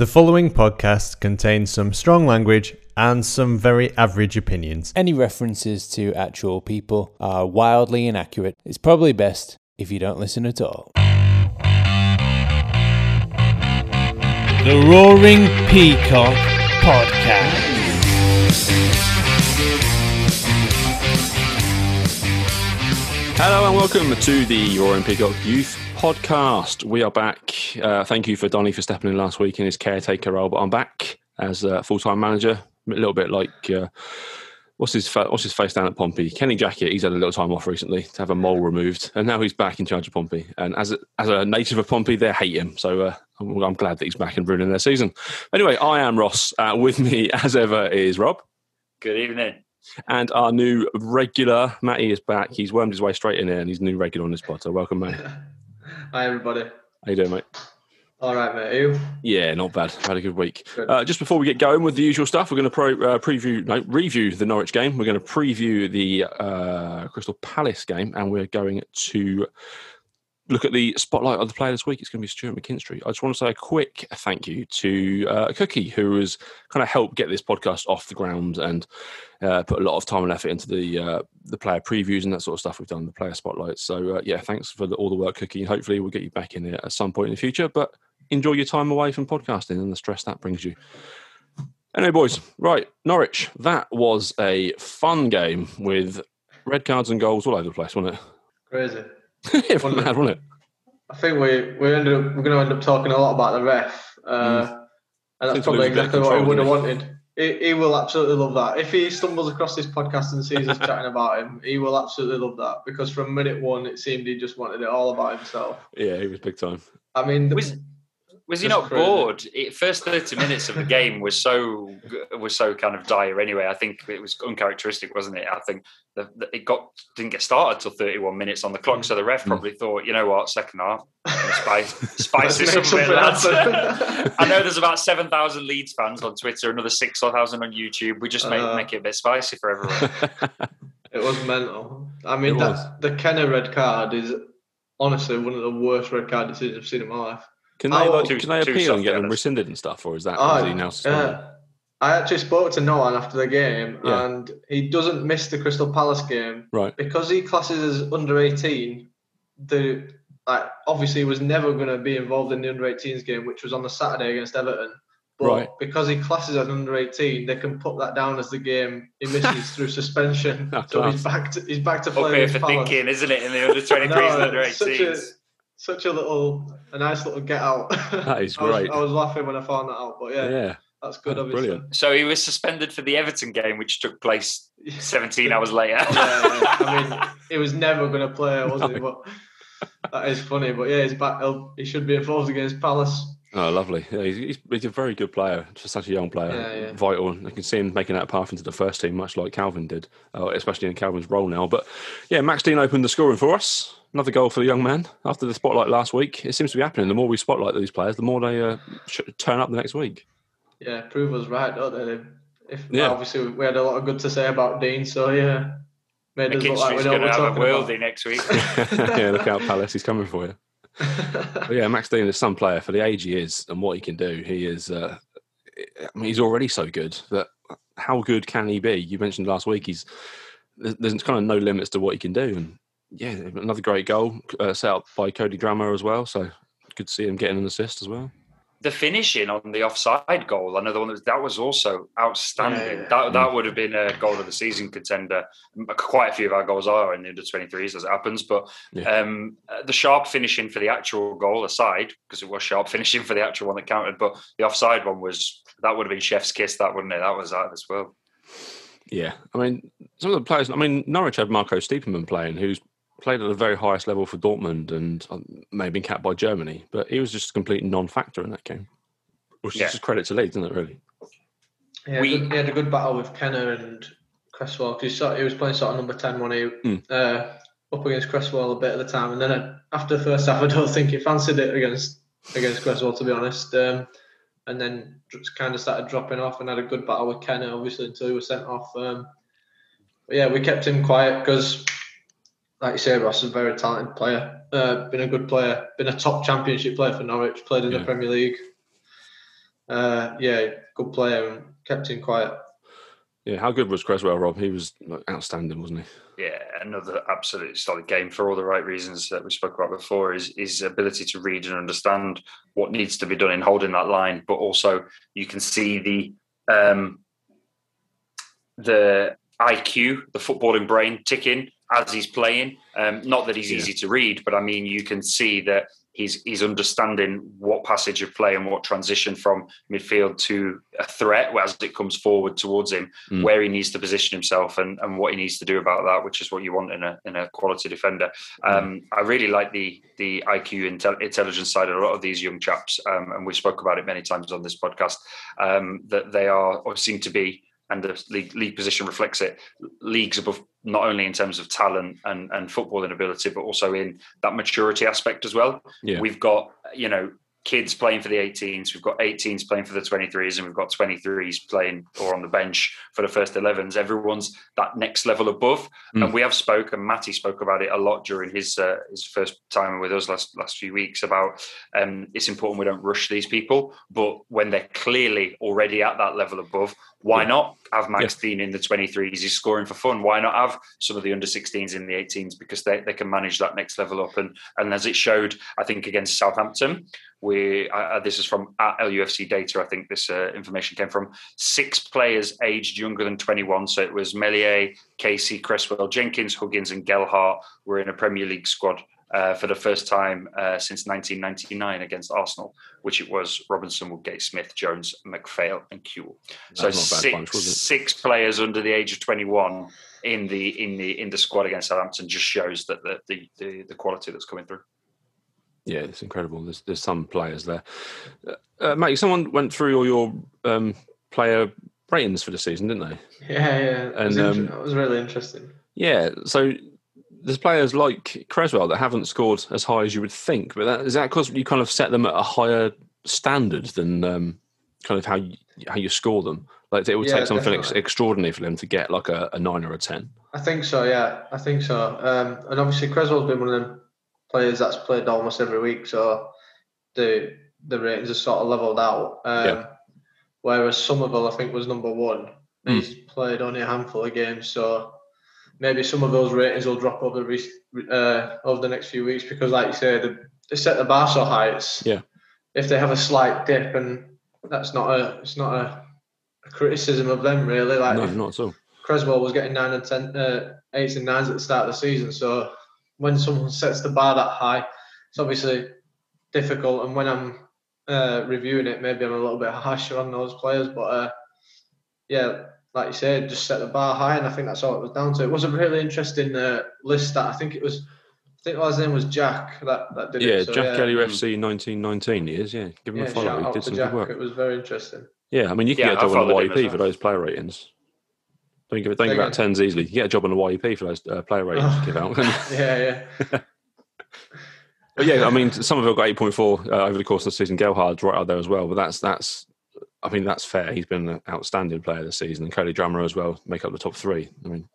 The following podcast contains some strong language and some very average opinions. Any references to actual people are wildly inaccurate. It's probably best if you don't listen at all. The Roaring Peacock Podcast. Hello and welcome to the Roaring Peacock Youth Podcast. We are back. Uh, thank you for Donny for stepping in last week in his caretaker role, but I'm back as a full-time manager. A little bit like uh, what's his fa- what's his face down at Pompey? Kenny Jackett. He's had a little time off recently to have a mole removed, and now he's back in charge of Pompey. And as a, as a native of Pompey, they hate him. So uh, I'm, I'm glad that he's back and ruining their season. Anyway, I am Ross. Uh, with me, as ever, is Rob. Good evening. And our new regular, Matty, is back. He's wormed his way straight in here and he's a new regular on this pod. So welcome, Matty. Hi, everybody. How you doing, mate? All right, mate. You? Yeah, not bad. Had a good week. Good. Uh, just before we get going with the usual stuff, we're going to pro, uh, preview, no, review the Norwich game. We're going to preview the uh, Crystal Palace game, and we're going to look at the spotlight of the player this week. It's going to be Stuart McKinstry. I just want to say a quick thank you to uh, Cookie, who has kind of helped get this podcast off the ground and uh, put a lot of time and effort into the uh, the player previews and that sort of stuff we've done, the player spotlights. So uh, yeah, thanks for the, all the work, Cookie. Hopefully, we'll get you back in here at some point in the future. But enjoy your time away from podcasting and the stress that brings you. Anyway, boys, right, Norwich. That was a fun game with red cards and goals all over the place, wasn't it? Crazy. it? it was mad, wasn't it? I think we we ended up we're going to end up talking a lot about the ref, uh, and that's probably lose a bit of exactly what he would have wanted. He, he will absolutely love that. If he stumbles across this podcast and sees us chatting about him, he will absolutely love that because from minute one it seemed he just wanted it all about himself. Yeah, he was big time. I mean, the- Was was he not crazy. bored? It, first thirty minutes of the game was so was so kind of dire. Anyway, I think it was uncharacteristic, wasn't it? I think the, the, it got didn't get started till thirty one minutes on the clock. So the ref probably thought, you know what, second half, spice spice this up a bit, lads. I know there's about seven thousand Leeds fans on Twitter, another six thousand on YouTube. We just make Uh. make it a bit spicy for everyone. It was mental. I mean, that, the Kenneh red card is honestly one of the worst red card decisions I've seen in my life. Can they, Oh, like, can they appeal and get them rescinded and stuff, or is that Oh, is he now suspended? yeah. I actually spoke to Nohan after the game, Yeah. and he doesn't miss the Crystal Palace game Right. because he classes as under 18. The like obviously he was never going to be involved in the under 18s game, which was on the Saturday against Everton. But Right. because he classes as under 18, they can put that down as the game he misses through suspension. Oh, so he's back to he's back to playing here against for Palace. thinking, isn't it? In the under twenty I and under it's such a- eighteens. Such a little, a nice little get out. That is I was- great. I was, laughing when I found that out, but Yeah. yeah, that's good. That's obviously. brilliant. So he was suspended for the Everton game, which took place 17 hours later. yeah, yeah. I mean, he was never going to play, was he? But that is funny. But yeah, he's back. He'll, he should be involved against Palace. Oh, lovely. Yeah, he's, he's, he's a very good player for such a young player. Yeah, yeah. Vital. I can see him making that path into the first team, much like Calvin did, uh, especially in Calvin's role now. But yeah, Max Dean opened the scoring for us. Another goal for the young man after the spotlight last week. It seems to be happening. The more we spotlight these players, the more they uh, sh- turn up the next week. Yeah, prove us right, don't they? If Yeah. obviously we had a lot of good to say about Dean, so yeah, made us look like we McKinstry's know what we're have a talking worldie about. next week. yeah, look out, Palace. He's coming for you. But yeah, Max Dean is some player for the age he is and what he can do. He is. Uh, I mean, he's already so good. That how good can he be? You mentioned last week he's there's, there's kind of no limits to what he can do. And yeah, another great goal uh, set up by Cody Drameh as well. So good to see him getting an assist as well. the finishing on the offside goal, another one that was, that was also outstanding. Yeah, yeah. That that would have been a goal of the season contender. Quite a few of our goals are in the under 23s as it happens, but Yeah. um, uh, the sharp finishing for the actual goal aside, because it was sharp finishing for the actual one that counted, but the offside one was that would have been chef's kiss. That wouldn't it? That was out of this world. Yeah, I mean, some of the players. I mean, Norwich had Marco Stiepermann playing, who's played at the very highest level for Dortmund and uh, may have been capped by Germany, but he was just a complete non-factor in that game. Which is just credit to Leeds, isn't it? Really? Yeah, We- he had a good battle with Kenneh and Cresswell because he, he was playing sort of number 10 when he Mm. uh, up against Cresswell a bit at the time. And then uh, after the first half, I don't think he fancied it against against Cresswell, to be honest. Um, and then just kind of started dropping off and had a good battle with Kenneh, obviously, until he was sent off. Um, but yeah, we kept him quiet because, like you say, Ross is a very talented player. Uh, been a good player, been a top championship player for Norwich, played in Yeah. the Premier League. uh, yeah, good player and kept him quiet. Yeah, how good was Cresswell, Rob? He was like, outstanding, wasn't he? Yeah, another absolutely solid game for all the right reasons that we spoke about before. Is his ability to read and understand what needs to be done in holding that line, but also you can see the um, the IQ, the footballing brain ticking as he's playing. Um, not that he's Yeah. easy to read, but I mean you can see that he's he's understanding what passage of play and what transition from midfield to a threat as it comes forward towards him, Mm. where he needs to position himself and, and what he needs to do about that, which is what you want in a in a quality defender. Um, I really like the the IQ intel, intelligence side of a lot of these young chaps, um, and we spoke about it many times on this podcast. Um, that they are or seem to be. And the league, league position reflects it. Leagues above, not only in terms of talent and, and footballing ability, but also in that maturity aspect as well. Yeah. We've got, you know, kids playing for the 18s, we've got 18s playing for the 23s, and we've got 23s playing or on the bench for the first 11s. Everyone's that next level above, Mm. and we have spoken. Matty spoke about it a lot during his uh, his first time with us last last few weeks about um, it's important we don't rush these people, but when they're clearly already at that level above, why Yeah. not have Max Dean in the 23s? He's scoring for fun. Why not have some of the under 16s in the 18s because they, they can manage that next level up? And and as it showed, I think against Southampton, we uh, this is from at LUFC data. I think this uh, information came from six players aged younger than 21. So it was Meslier, Casey, Cresswell, Jenkins, Huggins, and Gelhardt were in a Premier League squad. Uh, for the first time uh, since 1999 against Arsenal, which it was Robinson, Woodgate, Smith, Jones, McPhail, and Kewell. So That's not a bad six, bunch, six players under the age of 21 in the in the in the squad against Southampton just shows that the the, the, the quality that's coming through. Yeah, it's incredible. There's there's some players there. Uh, uh, mate, someone went through all your um, player ratings for the season, didn't they? Yeah, yeah. It was And, inter- um, that was really interesting. Yeah. So there's players like Cresswell that haven't scored as high as you would think, but that, is that because you kind of set them at a higher standard than um, kind of how you, how you score them? Like it would Yeah, take something ex- extraordinary for them to get like a, a nine or a ten. I think so. Yeah, I think so. Um, and obviously, Cresswell's been one of them players that's played almost every week, so the the ratings are sort of leveled out. Um, Yeah. Whereas Summerville, I think, was number one. Hmm. He's played only a handful of games, so maybe some of those ratings will drop over uh, over the next few weeks because, like you say, they, they set the bar so high. It's, Yeah. If they have a slight dip, and that's not a it's not a, a criticism of them really. Like no, not at all. Cresswell was getting nine and ten, uh, eights and nines at the start of the season. So when someone sets the bar that high, it's obviously difficult. And when I'm uh, reviewing it, maybe I'm a little bit harsher on those players. But uh, yeah, like you said, just set the bar high, and I think that's all it was down to. It was a really interesting uh, list that I think it was. I think his name was Jack that, that did Yeah, it. So, Jack yeah, Kelly FC 1919 he is. Yeah, give him yeah, a follow. shout He out did to some Jack. good work. It was very interesting. Yeah, I mean, you can Yeah, get a I job on the followed YEP well. for those player ratings. Don't give it. Don't give out tens easily. You get a job on the YEP for those uh, player ratings you give out. yeah, yeah. But yeah, I mean, some of Summerville got eight point four uh, over the course of the season. Gelhardt's right out there as well, but that's that's. I mean, that's fair. He's been an outstanding player this season, and Cody Drameh as well make up the top three. I mean,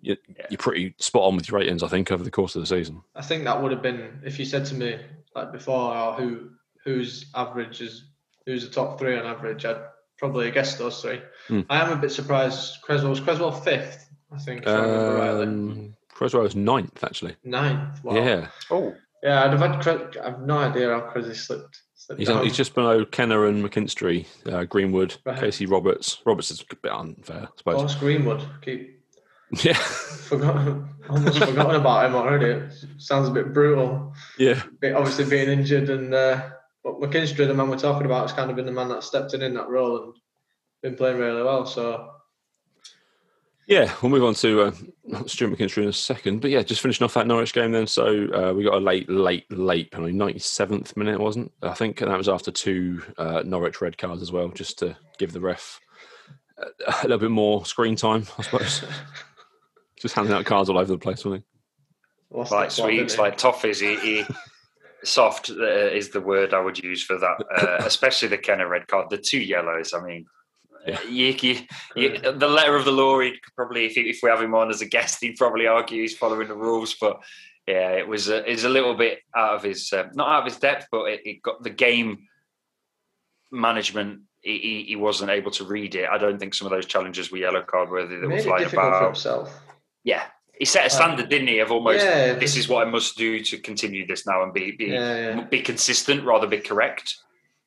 you, Yeah. you're pretty spot on with your ratings, I think, over the course of the season. I think that would have been if you said to me like before, oh, who whose average is who's the top three on average, I'd probably have guessed those three. Hmm. I am a bit surprised. Cresswell was Cresswell fifth, I think. If I remember. Um, Cresswell was ninth, actually. Ninth. Wow. Yeah, Oh, Yeah, I'd have had. Cres- I have no idea how Cresswell slipped. slipped he's, on, he's just below Kenneh and McKinstry, uh, Greenwood, Right. Casey Roberts. Roberts is a bit unfair, I suppose. Forrest Greenwood. Keep Yeah, forgotten. Almost forgotten about him already. It sounds a bit brutal. yeah. Obviously being injured and. Uh, but McKinstry, the man we're talking about, has kind of been the man that stepped in in that role and been playing really well. So Yeah, we'll move on to uh, Stuart McKinstry in a second. But yeah, just finishing off that Norwich game then. So uh, we got a late, late, late penalty, 97th minute, wasn't I think. And that was after two uh, Norwich red cards as well, just to give the ref a, a little bit more screen time, I suppose. just handing out cards all over the place, wasn't lost like the plot, didn't sweets, like toffees. He, he, soft uh, is the word I would use for that, uh, especially the Kenneh red card. The two yellows. I mean, Yeah. you, you, you, the letter of the law. He'd probably, if, if we have him on as a guest, he'd probably argue he's following the rules. But yeah, it was a, it's a little bit out of his, uh, not out of his depth, but it, it got the game management he, he, he wasn't able to read it. I don't think some of those challenges were yellow card worthy that were flying for about. himself. Yeah, he set a standard, didn't he? Of almost yeah, this is what I must do to continue this now and be be Yeah, yeah. be consistent rather be correct.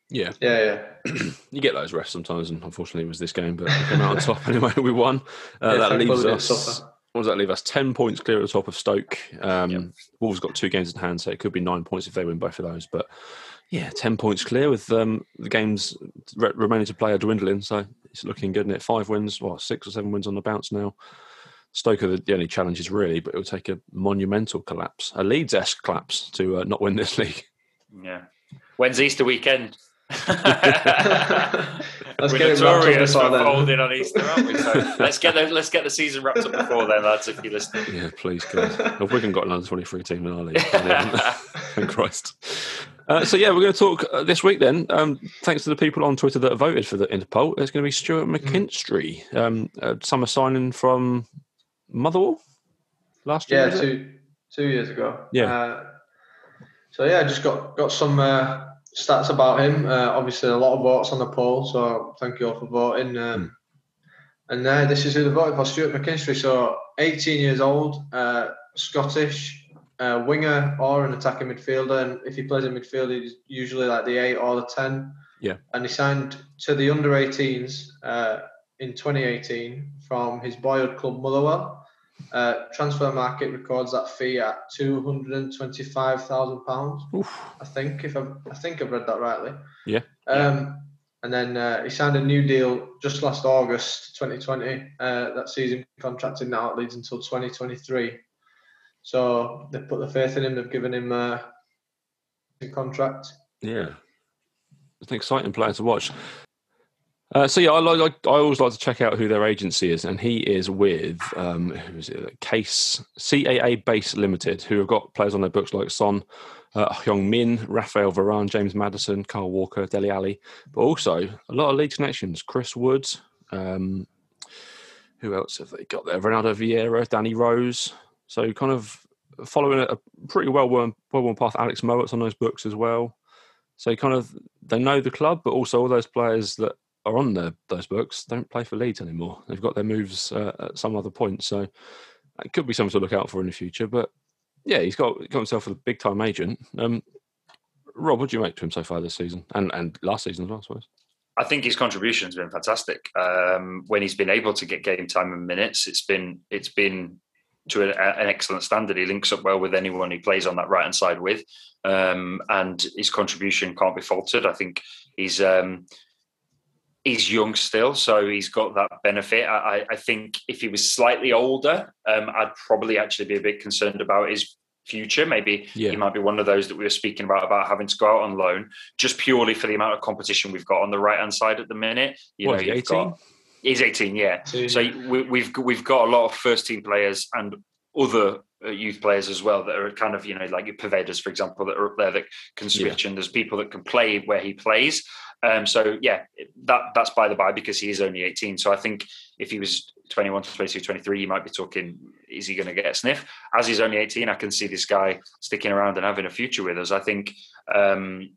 Yeah, Yeah, yeah. you get those refs sometimes, and unfortunately, it was this game, but we came out on top anyway. We won. Uh, Yeah, that leaves us. What does that leave us? Ten points clear at the top of Stoke. Um, Yep. Wolves got two games in hand, so it could be nine points if they win both of those. But yeah, ten points clear with um, the games re- remaining to play are dwindling, so it's looking good. And it five wins, what six or seven wins on the bounce now. Stoke are the, the only challenges really, but it will take a monumental collapse, a Leeds-esque collapse, to uh, not win this league. Yeah. When's Easter weekend? Let's We're get it wrapped notorious for before then. folding on Easter, aren't we? So let's get the let's get the season wrapped up before then, lads. If you listen. Yeah, please, God. If Wigan got another 23 team in our league. Thank Christ. Uh, so, yeah, we're going to talk uh, this week then. Um, thanks to the people on Twitter that voted for the Interpol. It's going to be Stuart McKinstry, um, uh, summer signing from Motherwell last year. Yeah, two two years ago. Yeah. Uh, so yeah, I just got got some uh, stats about him. Uh, obviously, a lot of votes on the poll, so thank you all for voting. Um, And uh, this is who they voted for: Stuart McKinstry. So 18 years old, uh, Scottish, uh, winger or an attacking midfielder. And if he plays in midfield, he's usually like the eight or the ten. Yeah. And he signed to the under 18s uh, in 2018 from his boyhood club Motherwell. Uh, Transfermarkt records that fee at two hundred and twenty-five thousand pounds. I think if I've, I think I've read that rightly. Yeah. Um, and then uh, he signed a new deal just last August 2020. Uh, that season contracted now it Leeds until 2023. So they put the faith in him. They've given him uh, a contract. Yeah. It's an exciting player to watch. Uh, so yeah, I like. I always like to check out who their agency is, and he is with um, who is it? Case CAA Base Limited, who have got players on their books like Son, uh, Hyung Min, Raphael Varane, James Maddison, Kyle Walker, Dele Alli, but also a lot of league connections. Chris Woods, um, who else have they got there? Ronaldo Vieira, Danny Rose. So kind of following a pretty well worn well worn path. Alex Mowatt's on those books as well. So kind of they know the club, but also all those players that are on their, those books don't play for Leeds anymore. They've got their moves uh, at some other point, so it could be something to look out for in the future. But yeah, he's got got himself a big time agent. Um, Rob, what do you make to him so far this season and and last season as well? I suppose. I think his contribution has been fantastic. Um, when he's been able to get game time and minutes, it's been it's been to a, an excellent standard. He links up well with anyone he plays on that right hand side with, um, and his contribution can't be faulted. I think he's um, he's young still, so he's got that benefit. I, I think if he was slightly older, um, I'd probably actually be a bit concerned about his future. Maybe Yeah. he might be one of those that we were speaking about about having to go out on loan just purely for the amount of competition we've got on the right hand side at the minute. You What, know, is you've got- 18? He's 18, yeah. So, So we, we've we've got a lot of first team players and other uh, youth players as well that are kind of you know like your Povedas, for example, that are up there that can switch, and there's people that can play where he plays. Um, so yeah, that that's by the by because he is only 18. So I think if he was 21 to 22, 23, you might be talking, is he going to get a sniff? As he's only 18, I can see this guy sticking around and having a future with us. I think um,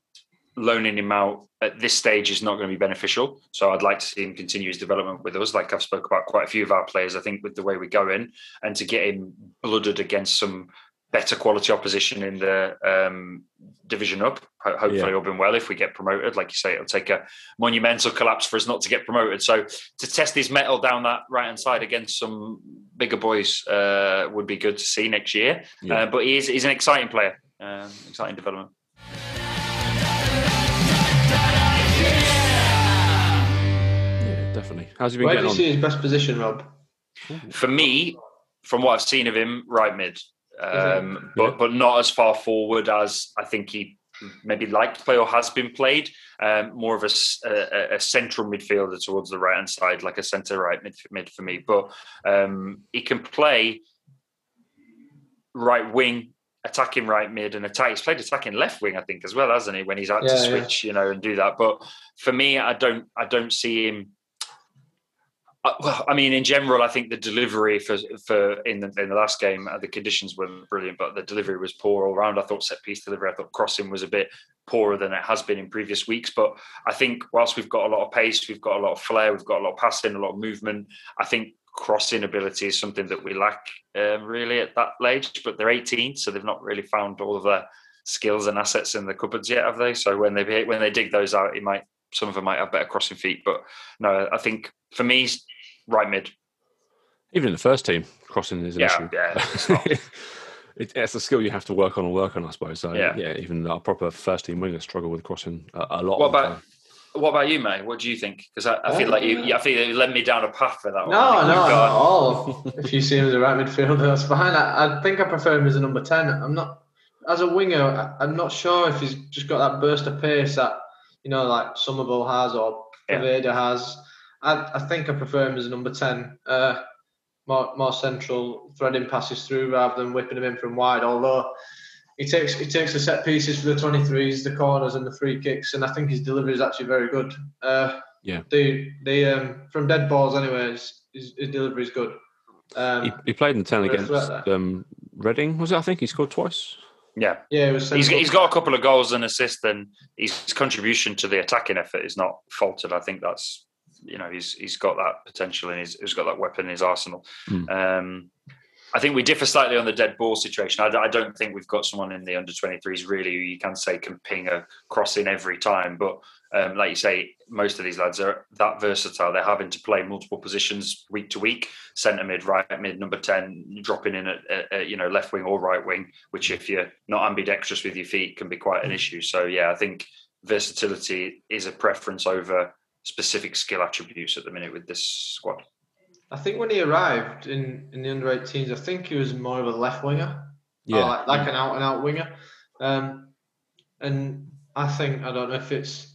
loaning him out at this stage is not going to be beneficial. So I'd like to see him continue his development with us, like I've spoke about quite a few of our players. I think with the way we go in and to get him blooded against some better quality opposition in the um, division up. Hopefully, Yeah. all been well. If we get promoted, like you say, it'll take a monumental collapse for us not to get promoted. So to test his metal down that right hand side against some bigger boys uh, would be good to see next year. Yeah. Uh, but he is, he's an exciting player, um, exciting development. Yeah, definitely. How's he been where do getting you on? see his best position, Rob? For me, from what I've seen of him, right mid, um, Yeah. but but not as far forward as I think he maybe liked to play or has been played. Um, more of a central midfielder towards the right hand side, like a centre right mid, mid for me. But um, he can play right wing, attacking right mid, and attack. He's played attacking left wing, I think, as well, hasn't he? When he's had to Yeah, yeah. switch, you know, and do that. But for me, I don't, I don't see him. Uh, well, I mean, in general, I think the delivery for for in the, in the last game, uh, the conditions were brilliant, but the delivery was poor all round. I thought set piece delivery, I thought crossing was a bit poorer than it has been in previous weeks. But I think whilst we've got a lot of pace, we've got a lot of flair, we've got a lot of passing, a lot of movement. I think crossing ability is something that we lack um, really at that age. But they're 18, so they've not really found all of their skills and assets in the cupboards yet, have they? So when they when they dig those out, it might some of them might have better crossing feet, but no, I think for me, right mid. Even in the first team, crossing is an Yeah, issue. yeah, it's not. it, it's a skill you have to work on and work on, I suppose. So Yeah. yeah, even our proper first team wingers struggle with crossing a, a lot. What about time. what about you, mate? What do you think? Because I, I feel uh, like you, I feel you led me down a path for that one. No, I no, not at all. if you see him as a right midfielder, that's fine. I, I think I prefer him as a number 10. I'm not, as a winger, I'm not sure if he's just got that burst of pace that, you know, like Summerville has or Yeah. Has. I, I think I prefer him as a number 10. Uh, more, more central, threading passes through rather than whipping him in from wide. Although he takes he takes the set pieces for the 23s, the corners, and the free kicks, and I think his delivery is actually very good. Uh, Yeah. the the um, from dead balls, anyways, his, his delivery is good. Um, He, he played in the ten against threat um, Reading, was it? I think he scored twice. Yeah, yeah, he's, he's got a couple of goals and assists, and his contribution to the attacking effort is not faltered. I think that's you know he's he's got that potential and he's, he's got that weapon in his arsenal. Hmm. Um, I think we differ slightly on the dead ball situation. I don't think we've got someone in the under 23s really who you can say can ping a cross in every time. But um, like you say, most of these lads are that versatile. They're having to play multiple positions week to week centre mid, right mid, number 10, dropping in at, at, at, you know left wing or right wing, which if you're not ambidextrous with your feet can be quite an issue. So yeah, I think versatility is a preference over specific skill attributes at the minute with this squad. I think when he arrived in, in the under 18s, I think he was more of a left winger, Yeah, like, like an out and out winger. Um, and I think I don't know if it's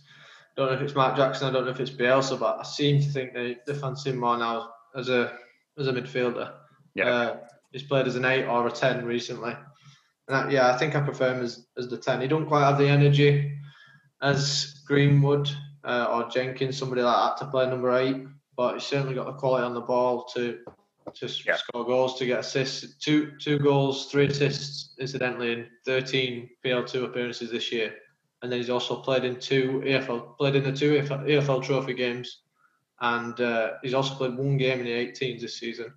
don't know if it's Mark Jackson, I don't know if it's Bielsa, but I seem to think they, they fancy him more now as a as a midfielder. Yeah. Uh, he's played as an eight or a ten recently. And I, yeah, I think I prefer him as, as the ten. He don't quite have the energy as Greenwood uh, or Jenkins, somebody like that, to play number eight. But he's certainly got the quality on the ball to to Yeah. score goals, to get assists. Two two goals, three assists, incidentally, in 13 PL2 appearances this year. And then he's also played in two EFL, played in the two EFL, EFL Trophy games, and uh, he's also played one game in the 18s this season.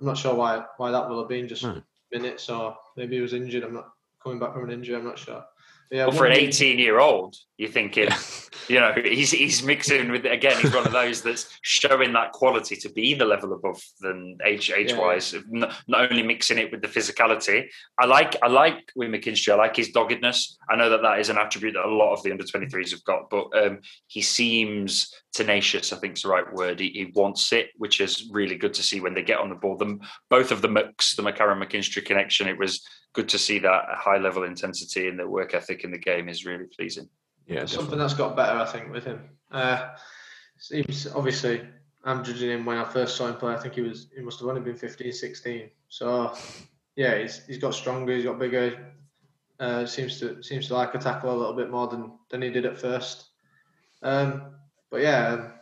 I'm not sure why why that will have been just No. minutes or maybe he was injured. I'm not coming back from an injury. I'm not sure. Yeah, But for an 18 year old, you're thinking, you know, he's he's mixing with again. He's one of those that's showing that quality to be the level above than age age Yeah. wise. Not, not only mixing it with the physicality. I like I like with McKinstry. I like his doggedness. I know that that is an attribute that a lot of the under 23s have got, but um, he seems tenacious. I think is the right word. He, he wants it, which is really good to see when they get on the ball. Them both of the Mcs, the McCarron McKinstry connection. It was good to see that high level intensity and the work ethic in the game is really pleasing. yeah, something definitely. that's got better, I think, with him. Uh, seems obviously I'm judging him when I first saw him play. I think he was he must have only been 15, 16. So yeah, he's he's got stronger, he's got bigger. Uh, seems to seems to like a tackle a little bit more than than he did at first. Um, but yeah, um,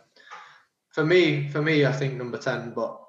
for me, for me, I think number ten. But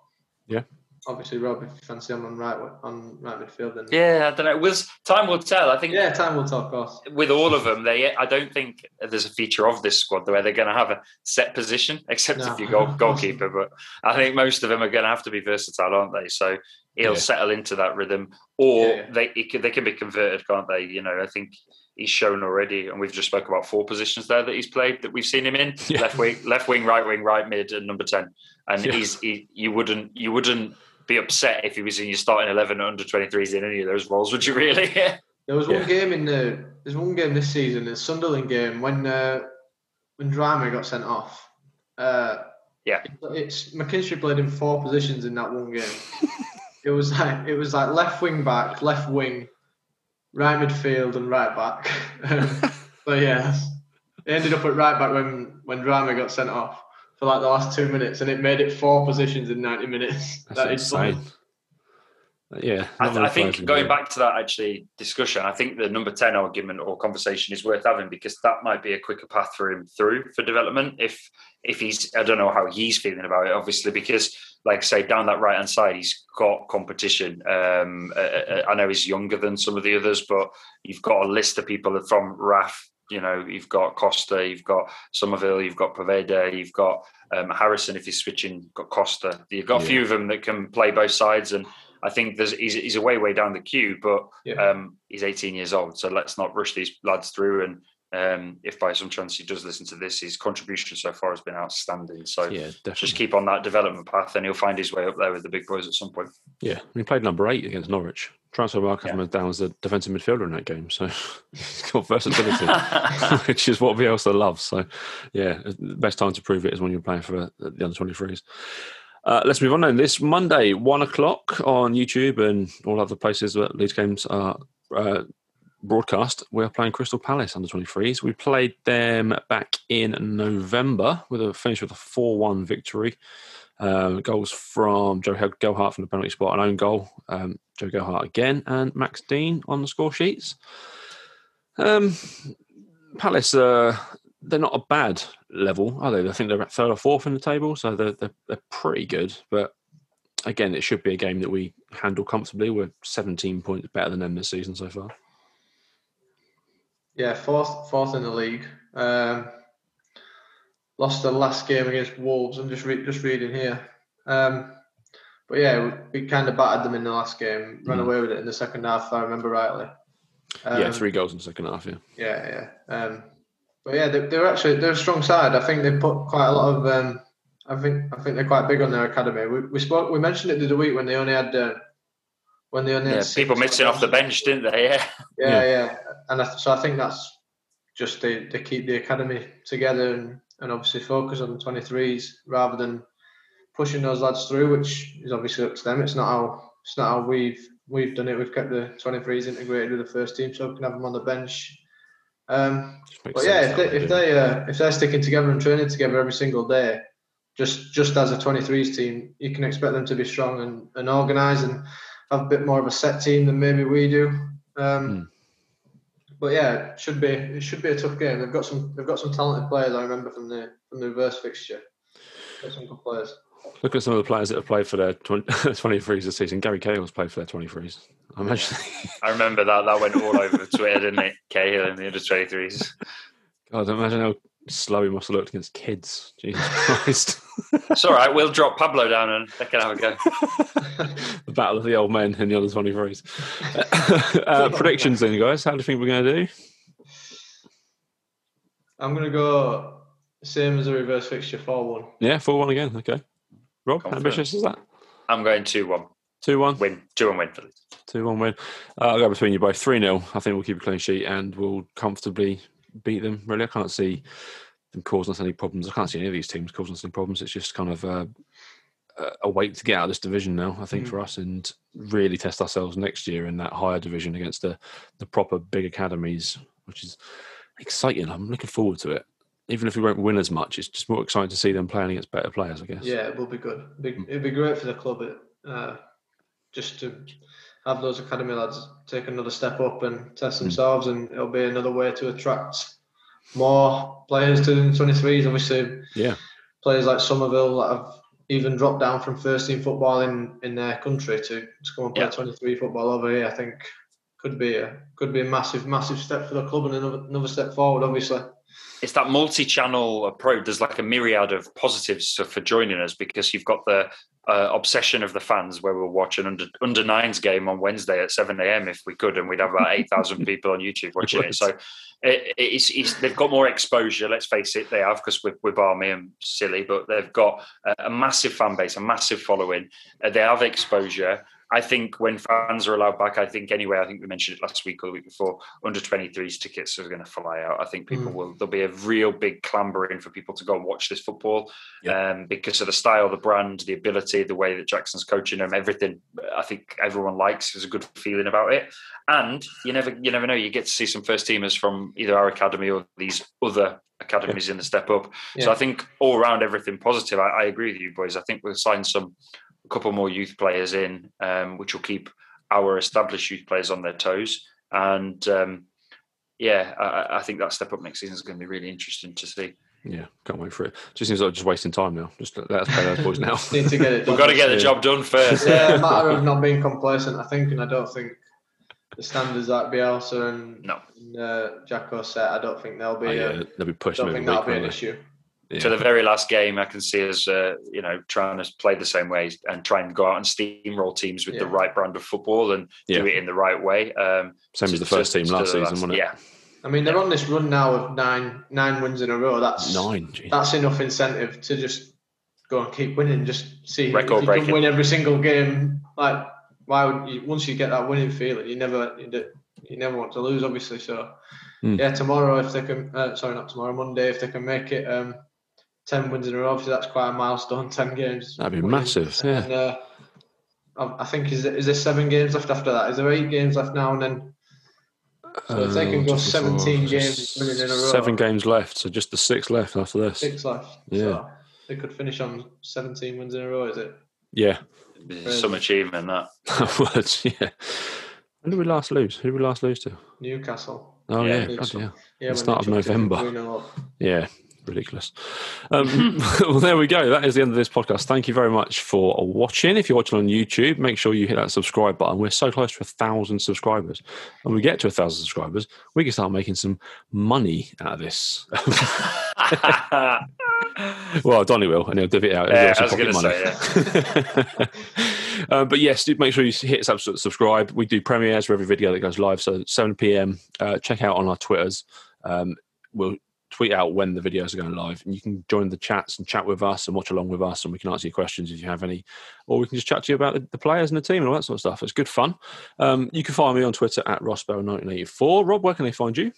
Yeah. Obviously, Rob, if you fancy him on right on right midfield, then Yeah, I don't know. Will time will tell. I think yeah, time will tell. Of course. with all of them, they I don't think there's a feature of this squad where they're going to have a set position, except No. if you goal, goalkeeper. But I think most of them are going to have to be versatile, aren't they? So he'll Yeah. settle into that rhythm, or Yeah, yeah. they he can, they can be converted, can't they? You know, I think he's shown already, and we've just spoke about four positions there that he's played that we've seen him in: Yeah. left wing, left wing, right wing, right mid, and number ten. And Yeah. he's he, you wouldn't you wouldn't be upset if he was in your starting eleven at under twenty threes in any of those roles, would you really? There was one Yeah. game in the there's one game this season, the Sunderland game when uh, when Drameh got sent off. Uh, Yeah. it's McKinstry played in four positions in that one game. it was like it was like left wing back, left wing, right midfield, and right back. Um, so yeah, it ended up at right back when when Drameh got sent off for like the last two minutes, and it made it four positions in ninety minutes. That's That is funny. insane. yeah. I, th- I think going back to that actually discussion, I think the number ten argument or conversation is worth having because that might be a quicker path for him through for development. If if he's, I don't know how he's feeling about it, obviously, because like I say, down that right hand side, he's got competition. Um, uh, uh, I know he's younger than some of the others, but you've got a list of people from RAF. You know, you've got Costa, you've got Summerville, you've got Poveda, you've got um, Harrison. If he's switching, got Costa. You've got a few of them that can play both sides, and I think there's he's, he's a way way down the queue, but Yeah. um, he's 18 years old, so let's not rush these lads through. And um, if by some chance he does listen to this, his contribution so far has been outstanding. So yeah, definitely. just keep on that development path, and he'll find his way up there with the big boys at some point. Yeah, he played number eight against Norwich. Transfermarkt Yeah. down as a defensive midfielder in that game, so he's got versatility, which is what Bielsa loves. So, yeah, the best time to prove it is when you're playing for the under 23s. Uh, let's move on then. This Monday, one o'clock on YouTube and all other places where Leeds games are uh, broadcast. We're playing Crystal Palace under 23s. We played them back in November with a finish with a 4 1 victory. Um, goals from Joe Gelhardt from the penalty spot, an own goal. Um, Joe Gelhardt again, and Max Dean on the score sheets. Um, Palace, uh, they're not a bad level, are they? I think they're at third or fourth in the table, so they're, they're, they're pretty good. But again, it should be a game that we handle comfortably. We're 17 points better than them this season so far. Yeah, fourth fourth in the league. Um, lost the last game against Wolves. I'm just re- just reading here. Um, but yeah, we, we kind of battered them in the last game. Ran Mm. away with it in the second half, if I remember rightly. Um, yeah, three goals in the second half, yeah. Yeah, yeah. Um, but yeah, they, they're actually they're a strong side. I think they put quite a lot of. Um, I think I think they're quite big on their academy. We, we spoke we mentioned it the other week when they only had uh, when they only Yeah, had six people missing off the bench, didn't they? Yeah. Yeah, yeah, and I, so I think that's just to, they keep the academy together and, and obviously focus on the twenty threes rather than pushing those lads through, which is obviously up to them. It's not how it's not how we've we've done it. We've kept the twenty threes integrated with the first team, so we can have them on the bench. Um, but yeah, if they, if they uh, if they're sticking together and training together every single day, just just as a 23s team, you can expect them to be strong and, and organised and have a bit more of a set team than maybe we do. Um, Hmm. But yeah, it should be it should be a tough game. They've got some they've got some talented players. I remember from the from the reverse fixture. Got some good players. Look at some of the players that have played for their 20, 23s this season. Gary Cahill's played for their 23s. I imagine. I remember that. That went all over Twitter, didn't it? Cahill and the under 23s. God, imagine how slow he must have looked against kids. Jesus Christ. It's all right. We'll drop Pablo down and they can have a go. the battle of the old men and the other 23s. uh, predictions then, guys. How do you think we're going to do? I'm gonna go same as a reverse fixture four one. Yeah, 4 1 again. Okay. Rob, how ambitious is that? I'm going 2 1. 2 1. Win. 2 and win for Leeds. 2 1 win. Uh, I'll go between you both. 3 0. I think we'll keep a clean sheet and we'll comfortably beat them. Really, I can't see them causing us any problems. I can't see any of these teams causing us any problems. It's just kind of uh, a- a wait to get out of this division now, I think, Mm. for us and really test ourselves next year in that higher division against the, the proper big academies, which is exciting. I'm looking forward to it. Even if we won't win as much, it's just more exciting to see them playing against better players, I guess. Yeah, it will be good. Big, Mm. it'd be great for the club. Uh, just to have those academy lads take another step up and Mm. test themselves, and it'll be another way to attract more players to the 23s. Obviously, Yeah. players like Summerville that have even dropped down from first team football in, in their country to, to come and play Yeah. 23 football over here. I think could be a could be a massive massive step for the club and another another step forward. Obviously, it's that multi-channel approach. There's like a myriad of positives for joining us because you've got the uh, obsession of the fans, where we'll watch an under under nines game on Wednesday at seven a.m. if we could, and we'd have about eight thousand people on YouTube watching it. So it, it's, it's they've got more exposure. Let's face it, they have because we're, we're and silly, but they've got a, a massive fan base, a massive following. Uh, they have exposure. I think when fans are allowed back, I think anyway, I think we mentioned it last week or the week before, under 23s tickets are going to fly out. I think people Mm. will, there'll be a real big clambering for people to go and watch this football um, because of the style, the brand, the ability, the way that Jackson's coaching them, everything I think everyone likes. There's a good feeling about it. And you never, you never know, you get to see some first teamers from either our academy or these other academies in the step up. So I think all around everything positive. I, I agree with you boys. I think we'll sign some a couple more youth players in, um, which will keep our established youth players on their toes. And um, yeah, I, I think that step up next season is going to be really interesting to see. Yeah, can't wait for it. Just seems like just wasting time now. Just let us play those boys now. Need to get it. We've got to get the job done first. yeah, a matter of not being complacent, I think, and I don't think the standards that Bielsa and, No. and uh, Jacko set, I don't think they'll be. Oh, uh, yeah, they'll be I don't think that'll week. be an they? issue. Yeah. To the very last game, I can see us, uh, you know, trying to play the same way and try and go out and steamroll teams with the right brand of football and Yeah. do it in the right way. Um, Same to- as the first to- team to last the season, wasn't it? Yeah, I mean, they're on this run now of nine nine wins in a row. That's Nine. Gee. that's enough incentive to just go and keep winning. Just see if you breaking. can win every single game. Like, why would you? Once you get that winning feeling, you never you, never want to lose. Obviously, so Hmm. yeah. Tomorrow, if they can, uh, sorry, not tomorrow, Monday, if they can make it um, ten wins in a row, obviously that's quite a milestone. Ten games. That'd be winning. massive, yeah. And, uh, I I think is there, is there seven games left after that? Is there eight games left now and then? So if they can go Uh, just before- 17 games winning in a row. Seven games left, so just the six left after this. Six left. Yeah. So they could finish on 17 wins in a row, is it? Yeah, some achievement that. words. Yeah. When did we last lose? Who did we last lose to? Newcastle. Oh Yeah, yeah, God, yeah. Yeah, The start of November. Yeah, ridiculous. Um, well, there we go. That is the end of this podcast. Thank you very much for watching. If you're watching on YouTube, make sure you hit that subscribe button. We're so close to a thousand subscribers. And when we get to a thousand subscribers, we can start making some money out of this. well, Donny will, and he'll div it out. Yeah, I was gonna pocket money. Uh, but yes, do make sure you hit subscribe. We do premieres for every video that goes live. So 7 p.m. Uh, check out on our Twitters. Um, we'll tweet out when the videos are going live, and you can join the chats and chat with us and watch along with us, and we can answer your questions if you have any, or we can just chat to you about the, the players and the team and all that sort of stuff. It's good fun. Um, you can find me on Twitter at Rossbell1984. Rob, where can they find you?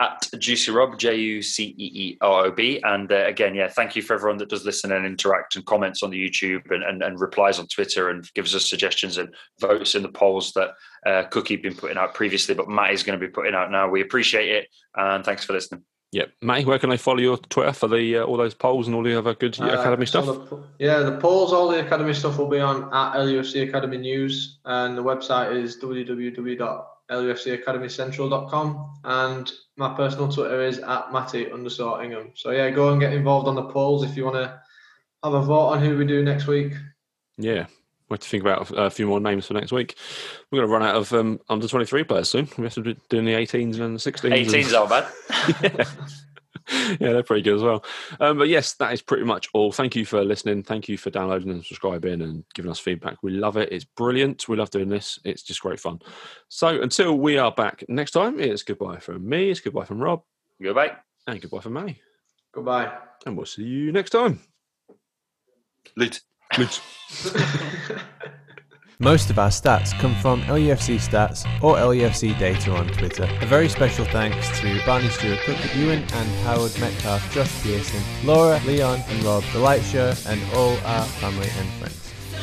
at JuceeRob, J U C E E R O B. And uh, again, yeah, thank you for everyone that does listen and interact and comments on the YouTube and, and, and replies on Twitter and gives us suggestions and votes in the polls that uh, Cookie been putting out previously, but Matt is going to be putting out now. We appreciate it and thanks for listening. Yep, Matty, where can I follow your Twitter for the uh, all those polls and all the other good Uh, academy stuff? the- yeah, the polls, all the academy stuff will be on at LUFC Academy News, and the website is www.lufcacademycentral.com. And my personal Twitter is at Matty underscore Ingham. So yeah, go and get involved on the polls if you want to have a vote on who we do next week. Yeah, we have to think about a few more names for next week. We're going to run out of um, under 23 players soon. We have to be doing the 18s and the 16s. 18's all bad. yeah. yeah, they're pretty good as well. Um, but yes, that is pretty much all. Thank you for listening. Thank you for downloading and subscribing and giving us feedback. We love it. It's brilliant. We love doing this. It's just great fun. So until we are back next time, it's goodbye from me. It's goodbye from Rob. Goodbye. And goodbye from Manny. Goodbye. And we'll see you next time. Loot. Most of our stats come from LUFC stats or LUFC data on Twitter. A very special thanks to Barney Stewart Cook, Ewan and Howard Metcalf, Josh Pearson, Laura, Leon and Rob, The Light Show, and all our family and friends. So